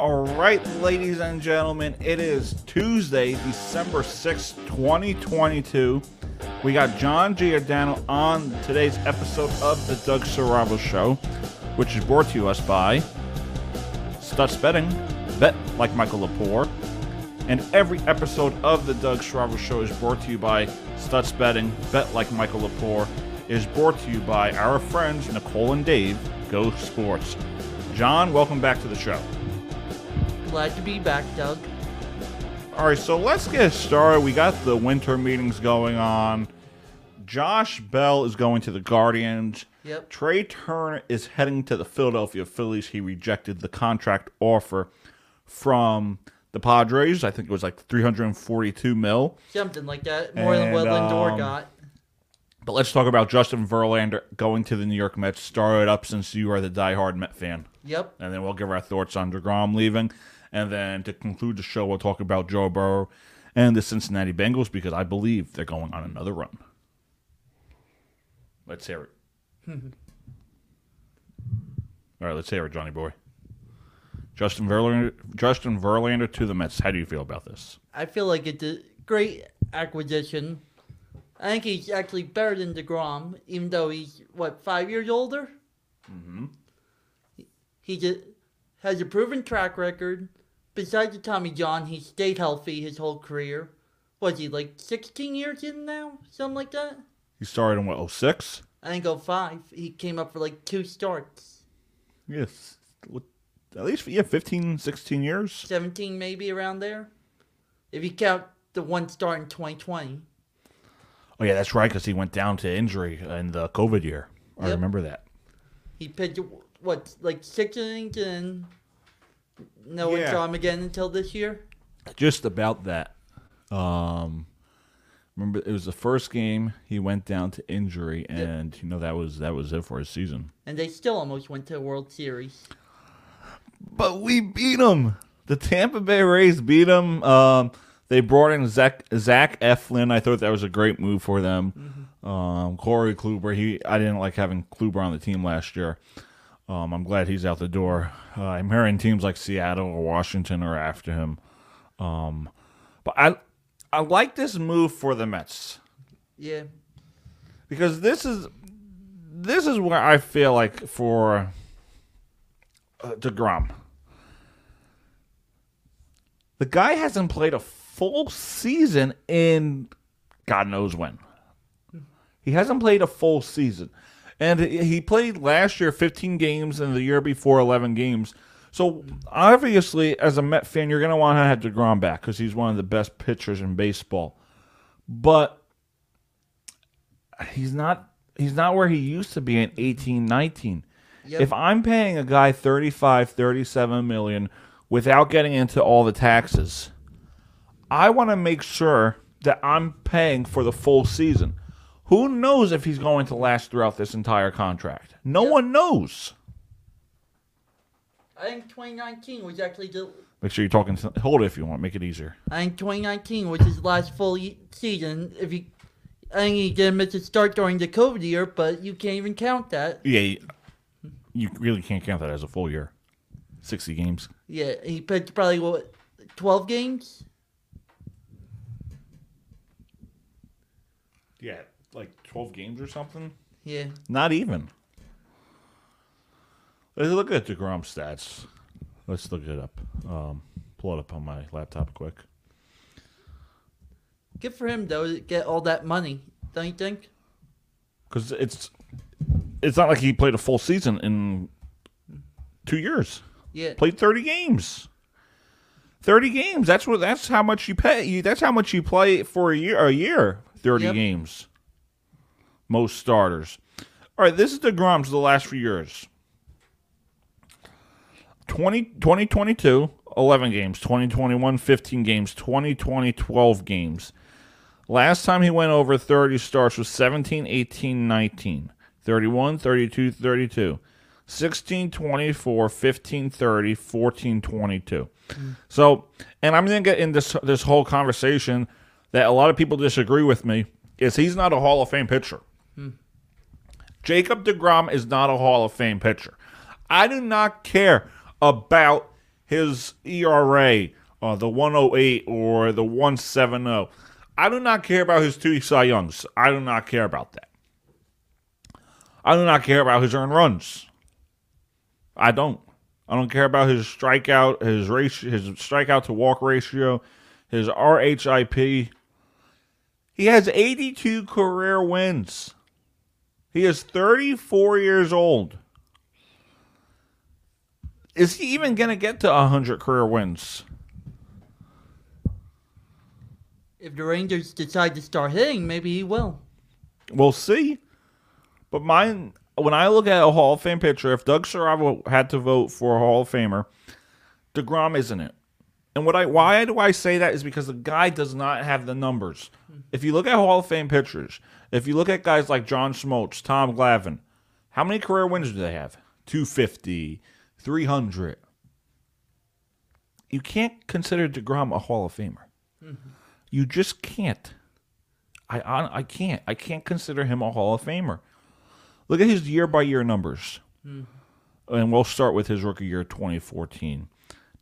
All right, ladies and gentlemen, it is Tuesday, December sixth, 2022. We got John Giordano on today's episode of The Doug Saravo Show, which is brought to us by Stutz Betting, bet like Michael Lepore. And every episode of The Doug Saravo Show is brought to you by Stutz Betting, bet like Michael Lepore, is brought to you by our friends Nicole and Dave, Go Sports. John, welcome back to the show. Glad to be back, Doug. All right, so let's get started. We got the winter meetings going on. Josh Bell is going to the Guardians. Yep. Trea Turner is heading to the Philadelphia Phillies. He rejected the contract offer from the Padres. I think it was like 342 mil. Something like that. More than what Lindor um, got. But let's talk about Justin Verlander going to the New York Mets. Start it up since you are the diehard Met fan. Yep. and then we'll give our thoughts on DeGrom leaving. And then to conclude the show, we'll talk about Joe Burrow and the Cincinnati Bengals because I believe they're going on another run. Let's hear it. All right, let's hear it, Johnny boy. Justin Verlander, Justin Verlander to the Mets. How do you feel about this? I feel like it's a great acquisition. I think he's actually better than DeGrom, even though he's, what, five years older? Mm-hmm. He, he just has a proven track record. Besides the Tommy John, he stayed healthy his whole career. Was he like 16 years in now? Something like that? He started in what 06? I think 05. He came up for like two starts. Yes, at least yeah, 15, 16 years. 17 maybe around there. If you count the one start in 2020. Oh yeah, that's right because he went down to injury in the COVID year. I Yep. remember that. He pitched what like six innings and no one Yeah. saw him again until this year. just about that. Um, remember, it was the first game he went down to injury, and you know that was that was it for his season. And they still almost went to the World Series. But we beat them. The Tampa Bay Rays beat them. Um, they brought in Zach Zach Eflin. I thought that was a great move for them. Um, Corey Kluber. He I didn't like having Kluber on the team last year. Um, I'm glad he's out the door. Uh, I'm hearing teams like Seattle or Washington are after him. Um, but I I like this move for the Mets Yeah. because this is this is where I feel like for uh, Degrom, the guy hasn't played a full season in God knows when. He hasn't played a full season, and he played last year 15 games and the year before 11 games. So obviously, as a Met fan, you're going to want to have Degrom back because he's one of the best pitchers in baseball. But he's not he's not where he used to be in 18 19 Yep. if i'm paying a guy 35 37 million without getting into all the taxes i want to make sure that i'm paying for the full season who knows if he's going to last throughout this entire contract no Yep. one knows I think 2019 was actually the. make sure you're talking hold it if you want make it easier I think 2019 was his last full season. If you, I think he did miss a start during the COVID year, but you can't even count that. yeah you- you really can't count that as a full year 60 games Yeah, he pitched probably what 12 games. yeah like 12 games or something Yeah. Not even. Let's look at DeGrom stats. Let's look it up. Um, pull it up on my laptop quick. Good for him though to get all that money. Don't you think? Because it's it's not like he played a full season in two years. Yeah. Played thirty games. Thirty games. That's what. That's how much you pay. You, that's how much you play for a year. A year. Thirty Yep. games. Most starters. All right. This is Degrom's the last few years. 20, 2022, 11 games. 2021, 15 games. 2020, 12 games. Last time he went over 30 starts was 17, 18, 19. 31, 32, 32. 16, 24, 15, 30, 14, 22. So, and I'm going to get in this, this whole conversation that a lot of people disagree with me is he's not a Hall of Fame pitcher. Jacob DeGrom is not a Hall of Fame pitcher. I do not care about his ERA, uh, the 108 or the 170. I do not care about his two Cy Youngs. I do not care about that. I do not care about his earned runs. I don't. I don't care about his strikeout, his ratio, his strikeout to walk ratio, his WHIP. He has 82 career wins. He is 34 years old. Is he even going to get to 100 career wins? If the Rangers decide to start hitting, maybe he will. We'll see. But mine, when I look at a Hall of Fame picture, if Doug Saravo had to vote for a Hall of Famer, Degrom isn't it. And what I why do I say that is because the guy does not have the numbers. Hmm. If you look at Hall of Fame pictures, if you look at guys like John Smoltz, Tom Glavine, how many career wins do they have? 250, 300. You can't consider DeGrom a Hall of Famer. Mm-hmm. You just can't. I, I I can't. I can't consider him a Hall of Famer. Look at his year by year numbers. Mm-hmm. And we'll start with his rookie year 2014.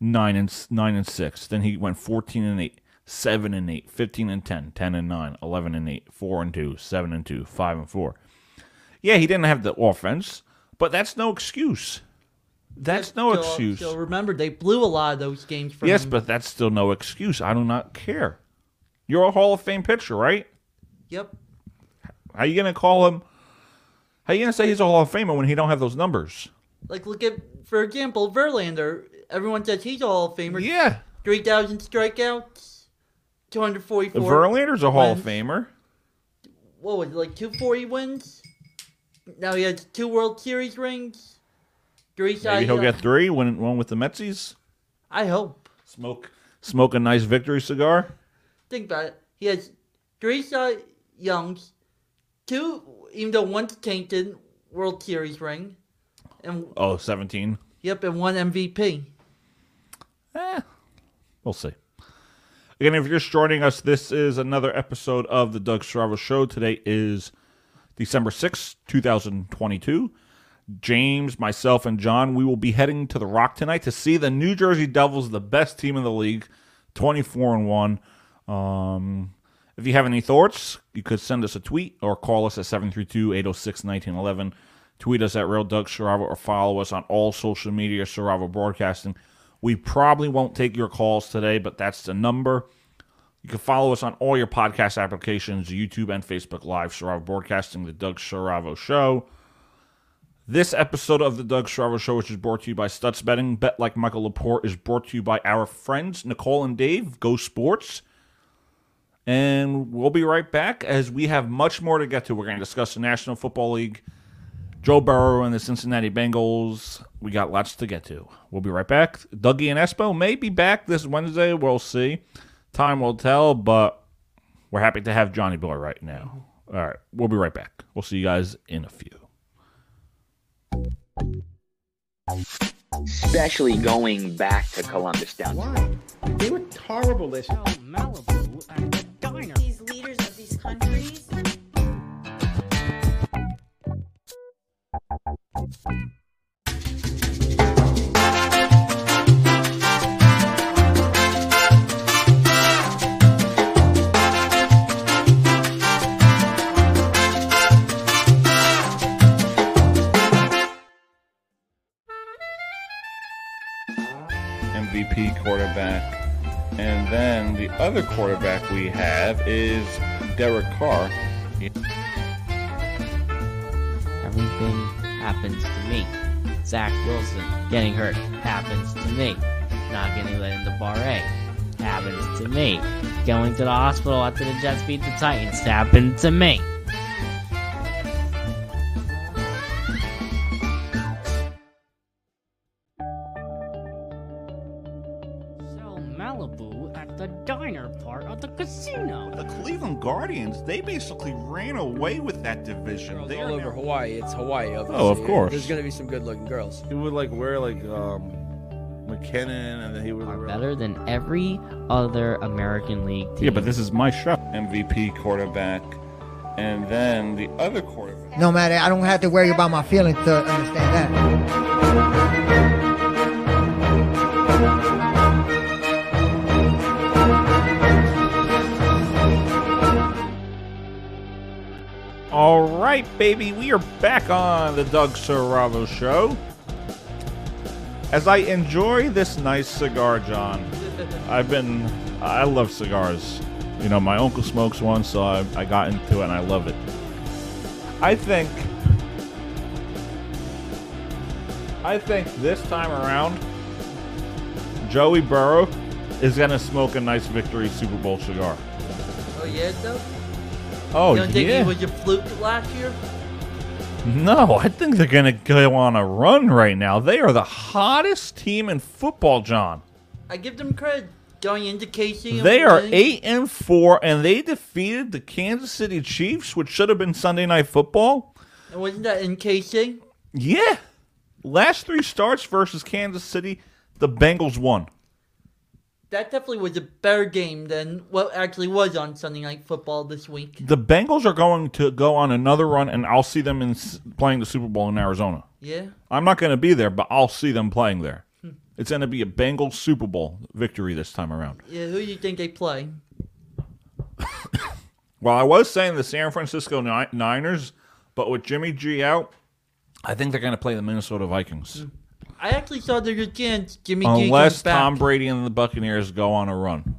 9 and 9 and 6. Then he went 14 and 8, 7 and 8, 15 and 10, 10 and 9, 11 and 8, 4 and 2, 7 and 2, 5 and 4. Yeah, he didn't have the offense, but that's no excuse. That's no Still- excuse. Still remember, they blew a lot of those games from Yes, him. but that's still no excuse. I do not care. You're a Hall of Fame pitcher, right? Yep. How you gonna call him? How you gonna say he's a Hall of Famer when he don't have those numbers? Like, look at, for example, Verlander. Everyone says he's a Hall of Famer. Yeah, 3,000 strikeouts, 244. Verlander's a Hall of wins. Famer. What was it, like 240 wins? Now he has two World Series rings. Three Maybe he'll get three. One, one with the Metsies. I hope. Smoke, smoke a nice victory cigar. Think about it. He has three Cy Youngs, two, even though one's tainted, World Series ring, and Oh, 17. yep, and one MVP. Eh, we'll see. Again, if you're just joining us, this is another episode of the Doug Strava Show. Today is December 6th, 2022. James, myself, and John, we will be heading to the Rock tonight to see the New Jersey Devils, the best team in the league, 24 and 1. Um, if you have any thoughts, you could send us a tweet or call us at 732 806 1911. Tweet us at Real Doug Saravo or follow us on all social media, Saravo Broadcasting. We probably won't take your calls today, but that's the number. You can follow us on all your podcast applications, YouTube and Facebook Live, Saravo Broadcasting, The Doug Saravo Show. This episode of The Doug Saravo Show, which is brought to you by Stutz Betting, Bet Like Michael Lepore, is brought to you by our friends, Nicole and Dave, Go Sports. And we'll be right back as we have much more to get to. We're going to discuss the National Football League, Joe Burrow and the Cincinnati Bengals. We got lots to get to. We'll be right back. Dougie and Espo may be back this Wednesday. We'll see. Time will tell, but we're happy to have Johnny Boy right now. All right. We'll be right back. We'll see you guys in a few. especially going back to Columbus down. Why? They were horrible this Hotel oh, Malibu at the diner. these leaders of these countries MVP quarterback. And then the other quarterback we have is Derek Carr. Everything happens to me. Zach Wilson getting hurt happens to me. Not getting let into Bar A happens to me. Going to the hospital after the Jets beat the Titans happened to me. Basically ran away with that division. Girls They all are over now- Hawaii. It's Hawaii, obviously. Oh, of course. There's gonna be some good-looking girls. He would like wear like um McKinnon, and then he would Are wear better than every other American League team. Yeah, but this is my show. MVP quarterback. And then the other quarterback. No matter, I don't have to worry about my feelings to understand that. Right, baby, we are back on the Doug Serravo Show. As I enjoy this nice cigar, John, I've been, I love cigars. You know, my uncle smokes one, so I, I got into it and I love it. I think, I think this time around, Joey Burrow is going to smoke a nice victory Super Bowl cigar. Oh yeah, though. Oh, you don't think yeah. he was a fluke last year? No, I think they're going to go on a run right now. They are the hottest team in football, John. I give them credit. Going into KC, They are winning. 8 and 4 and they defeated the Kansas City Chiefs, which should have been Sunday night football. And wasn't that in KC? Yeah. Last 3 starts versus Kansas City, the Bengals won. That definitely was a better game than what actually was on Sunday Night Football this week. The Bengals are going to go on another run and I'll see them in playing the Super Bowl in Arizona. Yeah. I'm not going to be there, but I'll see them playing there. It's going to be a Bengals Super Bowl victory this time around. Yeah. Who do you think they play? Well, I was saying the San Francisco Ni- Niners, but with Jimmy G out, I think they're going to play the Minnesota Vikings. Hmm. I actually saw there's a chance Jimmy G Unless comes back. Tom Brady and the Buccaneers go on a run.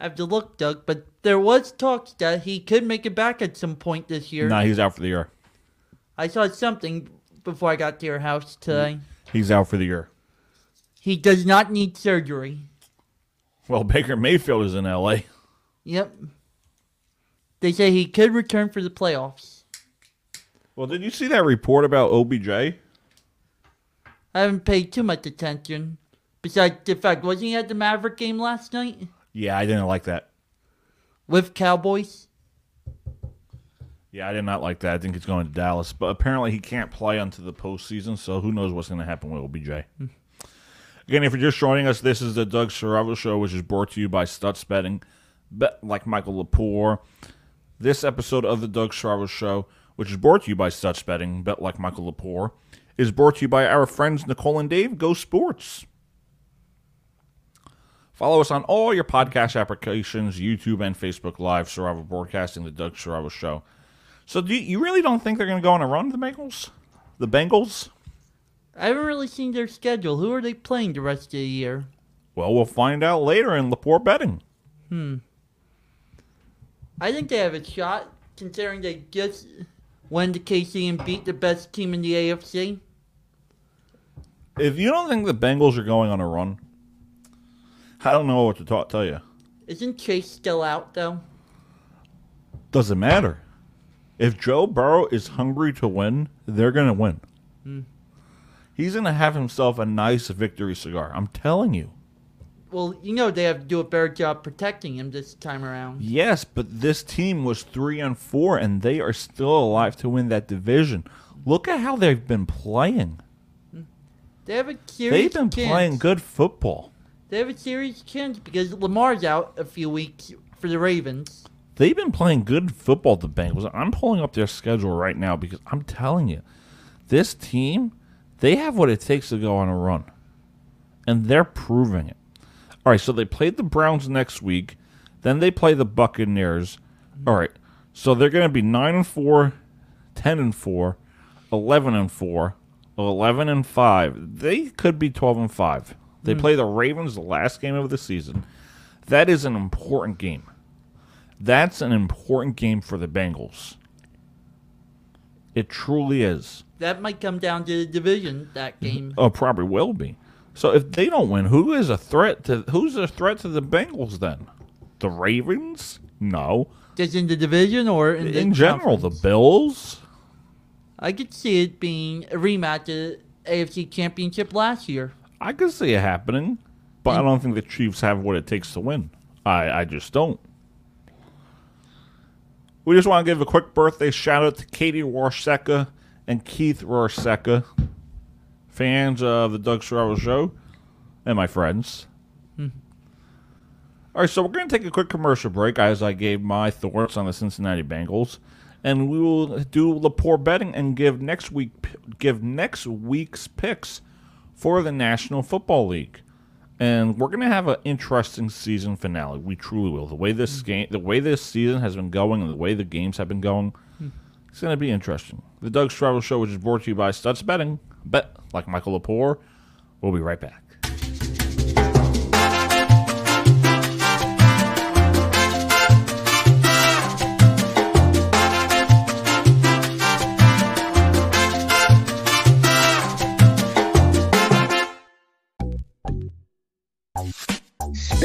I have to look, Doug, but there was talks that he could make it back at some point this year. No, he's out for the year. I saw something before I got to your house today. He's out for the year. He does not need surgery. Well, Baker Mayfield is in L.A. Yep. They say he could return for the playoffs. Well, did you see that report about OBJ? I haven't paid too much attention. Besides the fact, wasn't he at the Maverick game last night Yeah, I didn't like that. with Cowboys? Yeah, I did not like that. I think he's going to Dallas, but apparently he can't play until the postseason, so who knows what's going to happen with OBJ. Again, if you're just joining us, this is the Doug Serravo Show, which is brought to you by Stutz Betting, bet like Michael Lepore. This episode of the Doug Serravo Show, which is brought to you by Stutz Betting, bet like Michael Lepore, is brought to you by our friends Nicole and Dave, Go Sports. Follow us on all your podcast applications, YouTube and Facebook Live, Serravo Broadcasting, the Doug Serravo Show. So do you, you really don't think they're going to go on a run, the Bengals? The Bengals? I haven't really seen their schedule. Who are they playing the rest of the year? Well, we'll find out later in Lepore betting. Hmm. I think they have a shot, considering they just went to KC and beat the best team in the AFC. If you don't think the Bengals are going on a run, I don't know what to ta- tell you. Isn't Chase still out though? Doesn't matter. If Joe Burrow is hungry to win, they're going to win. Hmm. He's going to have himself a nice victory cigar. I'm telling you. Well, you know they have to do a better job protecting him this time around. Yes, but this team was three and four, and they are still alive to win that division. Look at how they've been playing. They have a serious They've been chance. playing good football. They have a serious chance because Lamar's out a few weeks for the Ravens. They've been playing good football, the Bengals. I'm pulling up their schedule right now because I'm telling you, this team, they have what it takes to go on a run. And they're proving it. All right, so they played the Browns next week. Then they play the Buccaneers. All right. So they're going to be 9 and 4, 10 and 4, 11 and 4, 11 and 5. They could be 12 and 5. They hmm. play the Ravens the last game of the season. That is an important game. That's an important game for the Bengals. It truly is. That might come down to the division that mm-hmm. game. Oh, probably will be. So if they don't win, who is a threat to who's a threat to the Bengals then? The Ravens? No. Just in the division or in, the In general, the? Bills? I could see it being a rematch of the AFC Championship last year. I could see it happening, but I don't think the Chiefs have what it takes to win. I, I just don't. We just want to give a quick birthday shout out to Katie Warseka and Keith Warseka, fans of the Doug Serravo Show, and my friends. Hmm. All right, so we're going to take a quick commercial break as I gave my thoughts on the Cincinnati Bengals, and we will do Lepore betting and give next week give next week's picks for the National Football League. And we're going to have an interesting season finale. We truly will. The way this mm. game, the way this season has been going, and the way the games have been going, mm. It's going to be interesting. The Doug Struggle Show, which is brought to you by Stutz Betting. Bet like Michael Lepore. We'll be right back.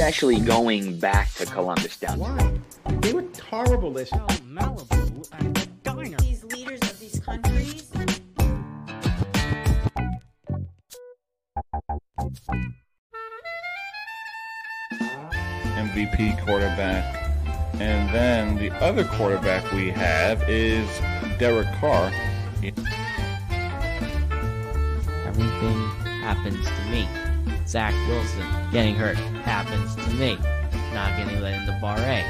Especially going back to Columbus down. Why? They were horrible listeners. Malibu at the diner. These leaders of these countries. MVP quarterback. And then the other quarterback we have is Derek Carr. Everything happens to me. Zach Wilson getting hurt happens to me. Not getting let into Bar A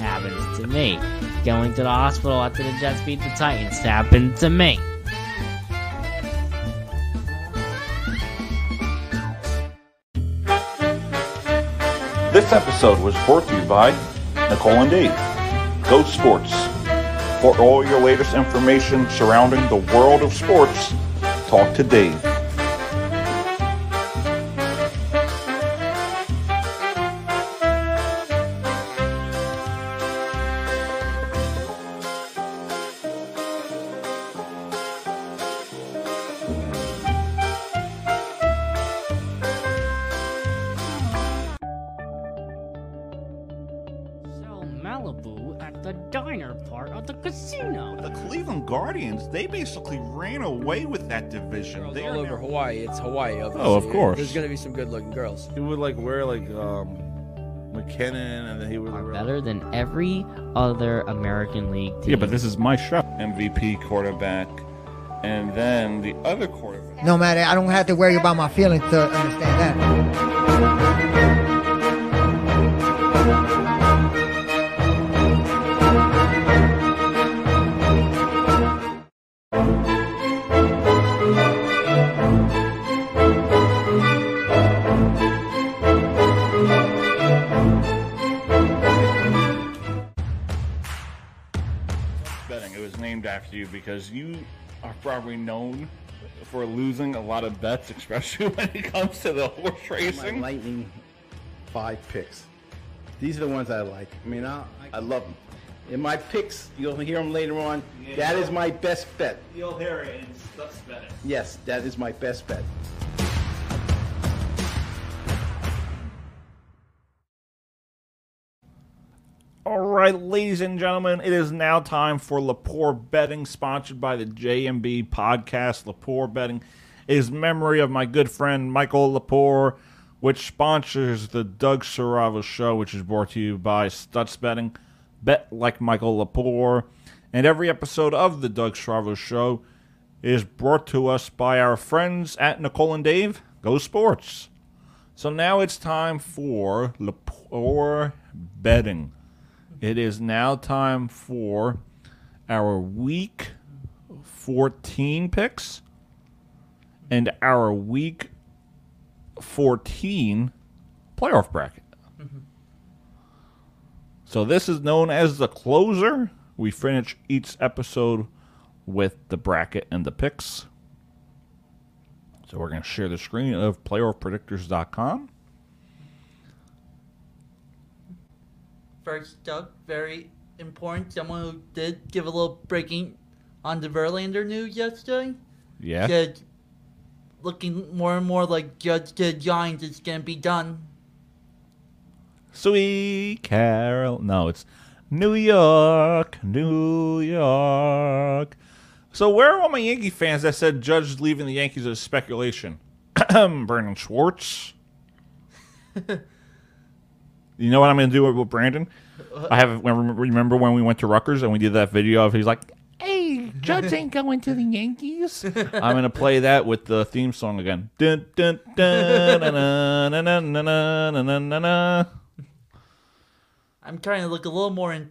happens to me. Going to the hospital after the Jets beat the Titans happened to me. This episode was brought to you by Nicole and Dave. Go Sports. For all your latest information surrounding the world of sports, talk to Dave. Malibu at the diner part of the casino. The Cleveland Guardians, they basically ran away with that division. Girls They all over now- Hawaii. It's Hawaii, obviously. Oh, of course. There's gonna be some good-looking girls. He would like wear like um McKinnon, and then he would Are wear better than every other American League team. Yeah, but this is my show. MVP quarterback. And then the other quarterback. No matter, I don't have to worry about my feelings to understand that. Betting. It was named after you because you are probably known for losing a lot of bets, especially when it comes to the horse My racing. lightning five picks. These are the ones I like. I mean, I, I love them. In my picks, you'll hear them later on. That is my best bet. You'll hear it in Stutz Betting. Yes, that is my best bet. Right, ladies and gentlemen, it is now time for Lepore Betting, sponsored by the JMB podcast. Lepore Betting is memory of my good friend Michael Lepore, which sponsors the Doug Saravo Show, which is brought to you by Stutz Betting. Bet like Michael Lepore. And every episode of the Doug Saravo Show is brought to us by our friends at Nicole and Dave. Go Sports. So now it's time for Lepore Betting. It is now time for our week 14 picks and our week 14 playoff bracket. So this is known as the closer. We finish each episode with the bracket and the picks. So we're going to share the screen of playoffpredictors.com. Very important, someone who did give a little breaking on the Verlander news yesterday. Yeah. Said looking more and more like Judge the Giants is gonna be done. Sweet Carol. No, it's New York, New York. So where are all my Yankee fans that said Judge leaving the Yankees is speculation? Brandon Schwartz. you know what I'm going to do with Brandon? I have remember when we went to Rutgers and we did that video of he's like, "Hey, Judge ain't going to the Yankees." I'm going to play that with the theme song again. Dun, dun, dun, na, na, na, na, na, na, na, na. I'm trying to look a little more in.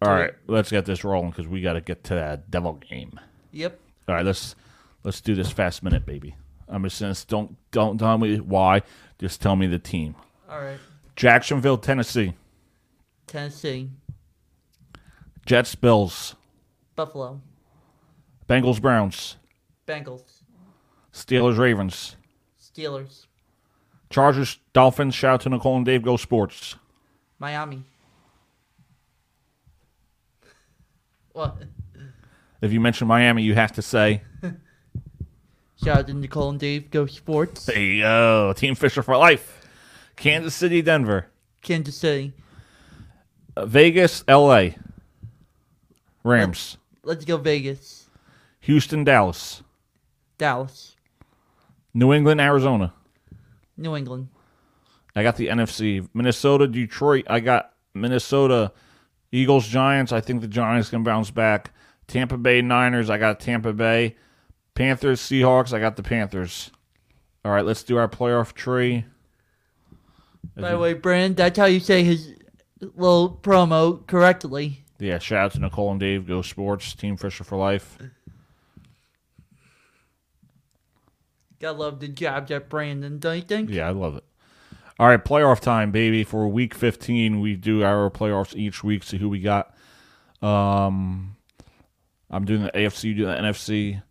All right, let's get this rolling because we got to get to that devil game. Yep. All right, let's let's do this fast minute, baby. I'm just saying, don't don't tell me why. Just tell me the team. All right. Jacksonville, Tennessee. Tennessee, Jets, Bills. Buffalo, Bengals Browns. Bengals. Steelers Ravens. Steelers. Chargers Dolphins. Shout out to Nicole and Dave. Go Sports. Miami. What? If you mention Miami, you have to say, Shout out to Nicole and Dave. Go Sports. there you go. Team Fisher for life. Kansas City, Denver. Kansas City. Uh, Vegas, LA. Rams. Let's go Vegas. Houston, Dallas. Dallas. New England, Arizona. New England. I got the NFC. Minnesota, Detroit. I got Minnesota, Eagles, Giants. I think the Giants can bounce back. Tampa Bay, Niners. I got Tampa Bay. Panthers, Seahawks. I got the Panthers. All right, let's do our playoff tree. By the way, Brandon, that's how you say his little promo correctly. Yeah, shout out to Nicole and Dave. Go Sports. Team Fisher for life. Gotta love the job at Brandon, don't you think? Yeah, I love it. All right, playoff time, baby. For week 15, we do our playoffs each week, see who we got. Um, I'm doing the AFC, you do the NFC.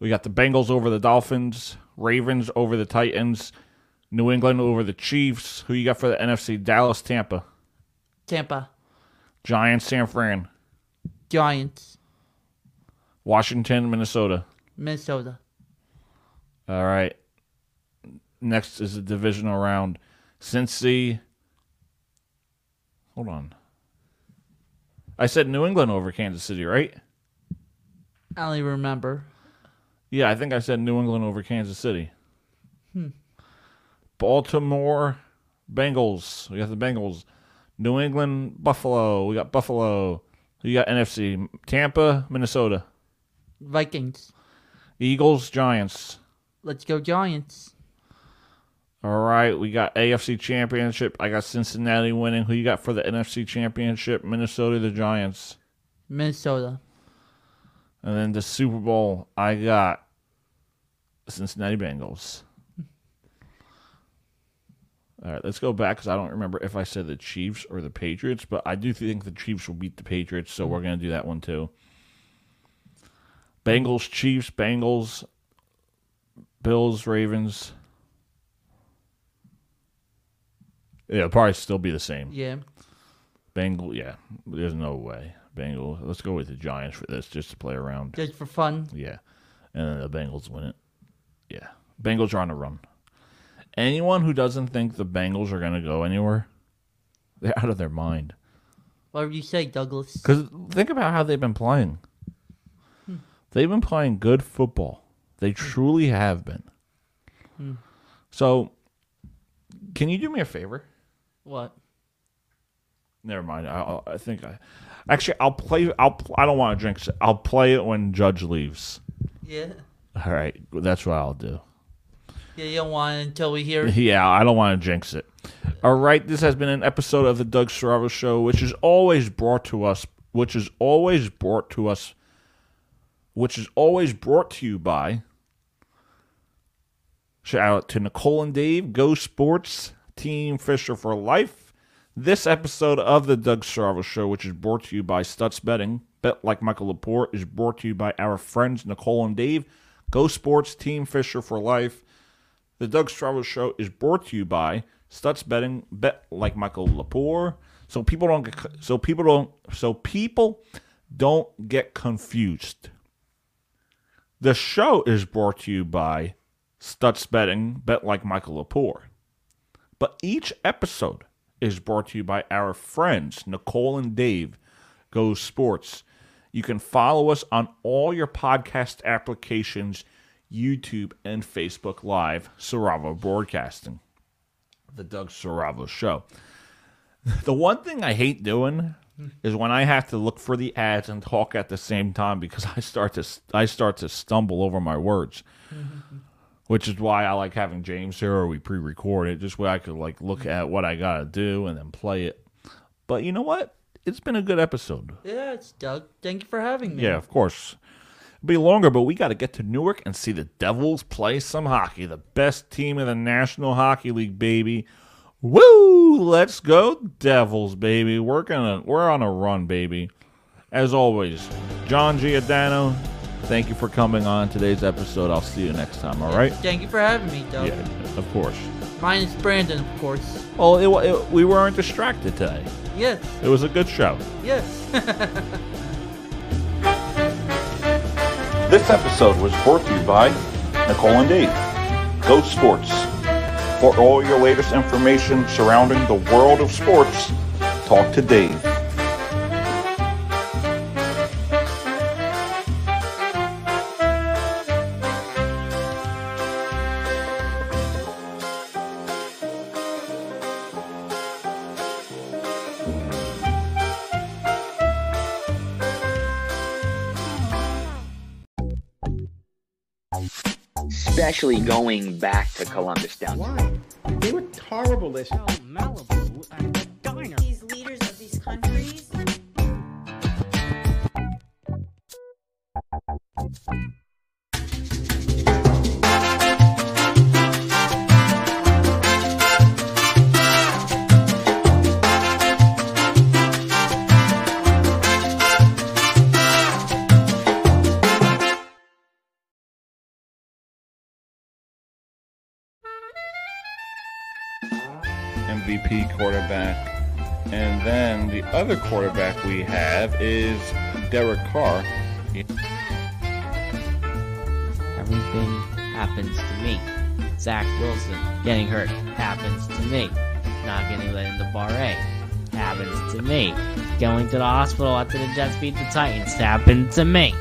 We got the Bengals over the Dolphins, Ravens over the Titans, New England over the Chiefs. Who you got for the NFC? Dallas, Tampa, Tampa. Giants, San Fran, Giants. Washington, Minnesota. Minnesota. All right. Next is the divisional round. Cincy. Hold on. I said New England over Kansas City, right? I don't even remember. Yeah, I think I said New England over Kansas City. Hmm. Baltimore Bengals. We got the Bengals. New England Buffalo. We got Buffalo. You got NFC. Tampa, Minnesota. Vikings. Eagles, Giants. Let's go Giants. All right, we got AFC Championship. I got Cincinnati winning. Who you got for the NFC Championship? Minnesota, the Giants. Minnesota. And then the Super Bowl, I got Cincinnati Bengals. All right, let's go back because I don't remember if I said the Chiefs or the Patriots, but I do think the Chiefs will beat the Patriots, so we're going to do that one too. Bengals, Chiefs, Bengals, Bills, Ravens. Yeah, it'll probably still be the same. Yeah. Bengal, yeah, there's no way. Bengals. Let's go with the Giants for this, just to play around. Just for fun. Yeah. And then the Bengals win it. Yeah. Bengals are on a run. Anyone who doesn't think the Bengals are going to go anywhere, they're out of their mind. What would you say, Douglas? Because think about how they've been playing. Hmm. They've been playing good football. They hmm. truly have been. Hmm. So, can you do me a favor? What? Never mind. I, I'll- think I actually I'll play. I'll I don't want to drink. I'll play it when Judge leaves. Yeah. All right, that's what I'll do. Yeah, you don't want it until we hear it. Yeah, I don't want to jinx it. All right, this has been an episode of the Doug Serravo Show, which is always brought to us, which is always brought to us, which is always brought to you by. Shout out to Nicole and Dave, Go Sports, Team Fisher for Life. This episode of the Doug Serravo Show, which is brought to you by Stutz Betting, Bet Like Michael Lepore, is brought to you by our friends Nicole and Dave, Go Sports, Team Fisher for Life. The Doug Stravo Show is brought to you by Stutz Betting, bet like Michael Lepore. So people don't get so people don't so people don't get confused. The show is brought to you by Stutz Betting, bet like Michael Lepore. But each episode is brought to you by our friends Nicole and Dave, Go Sports. You can follow us on all your podcast applications, YouTube and Facebook Live, Saravo Broadcasting. The Doug Saravo Show. The one thing I hate doing is when I have to look for the ads and talk at the same time because I start to I start to stumble over my words. Mm-hmm. Which is why I like having James here or we pre-record it just where I could like look at what I got to do and then play it. But you know what? It's been a good episode. Yeah, it's Doug. Thank you for having me. Yeah, of course. Be longer, but we got to get to Newark and see the Devils play some hockey. The best team in the National Hockey League, baby. Woo! Let's go, Devils, baby. We're gonna we're on a run, baby. As always, John Giordano, Thank you for coming on today's episode. I'll see you next time. All right? Thank you for having me, Doug. Yeah, of course. Mine is Brandon, of course. Oh, it, it, we weren't distracted today. Yes, It was a good show. yes. This episode was brought to you by Nicole and Dave. Go Sports. For all your latest information surrounding the world of sports, talk to Dave. Especially going back to Columbus down. Why? They were horrible this year. Malibu MVP quarterback. And then the other quarterback we have is Derek Carr. Everything happens to me. Zach Wilson getting hurt happens to me. Not getting let into Bar A happens to me. Going to the hospital after the Jets beat the Titans happened to me.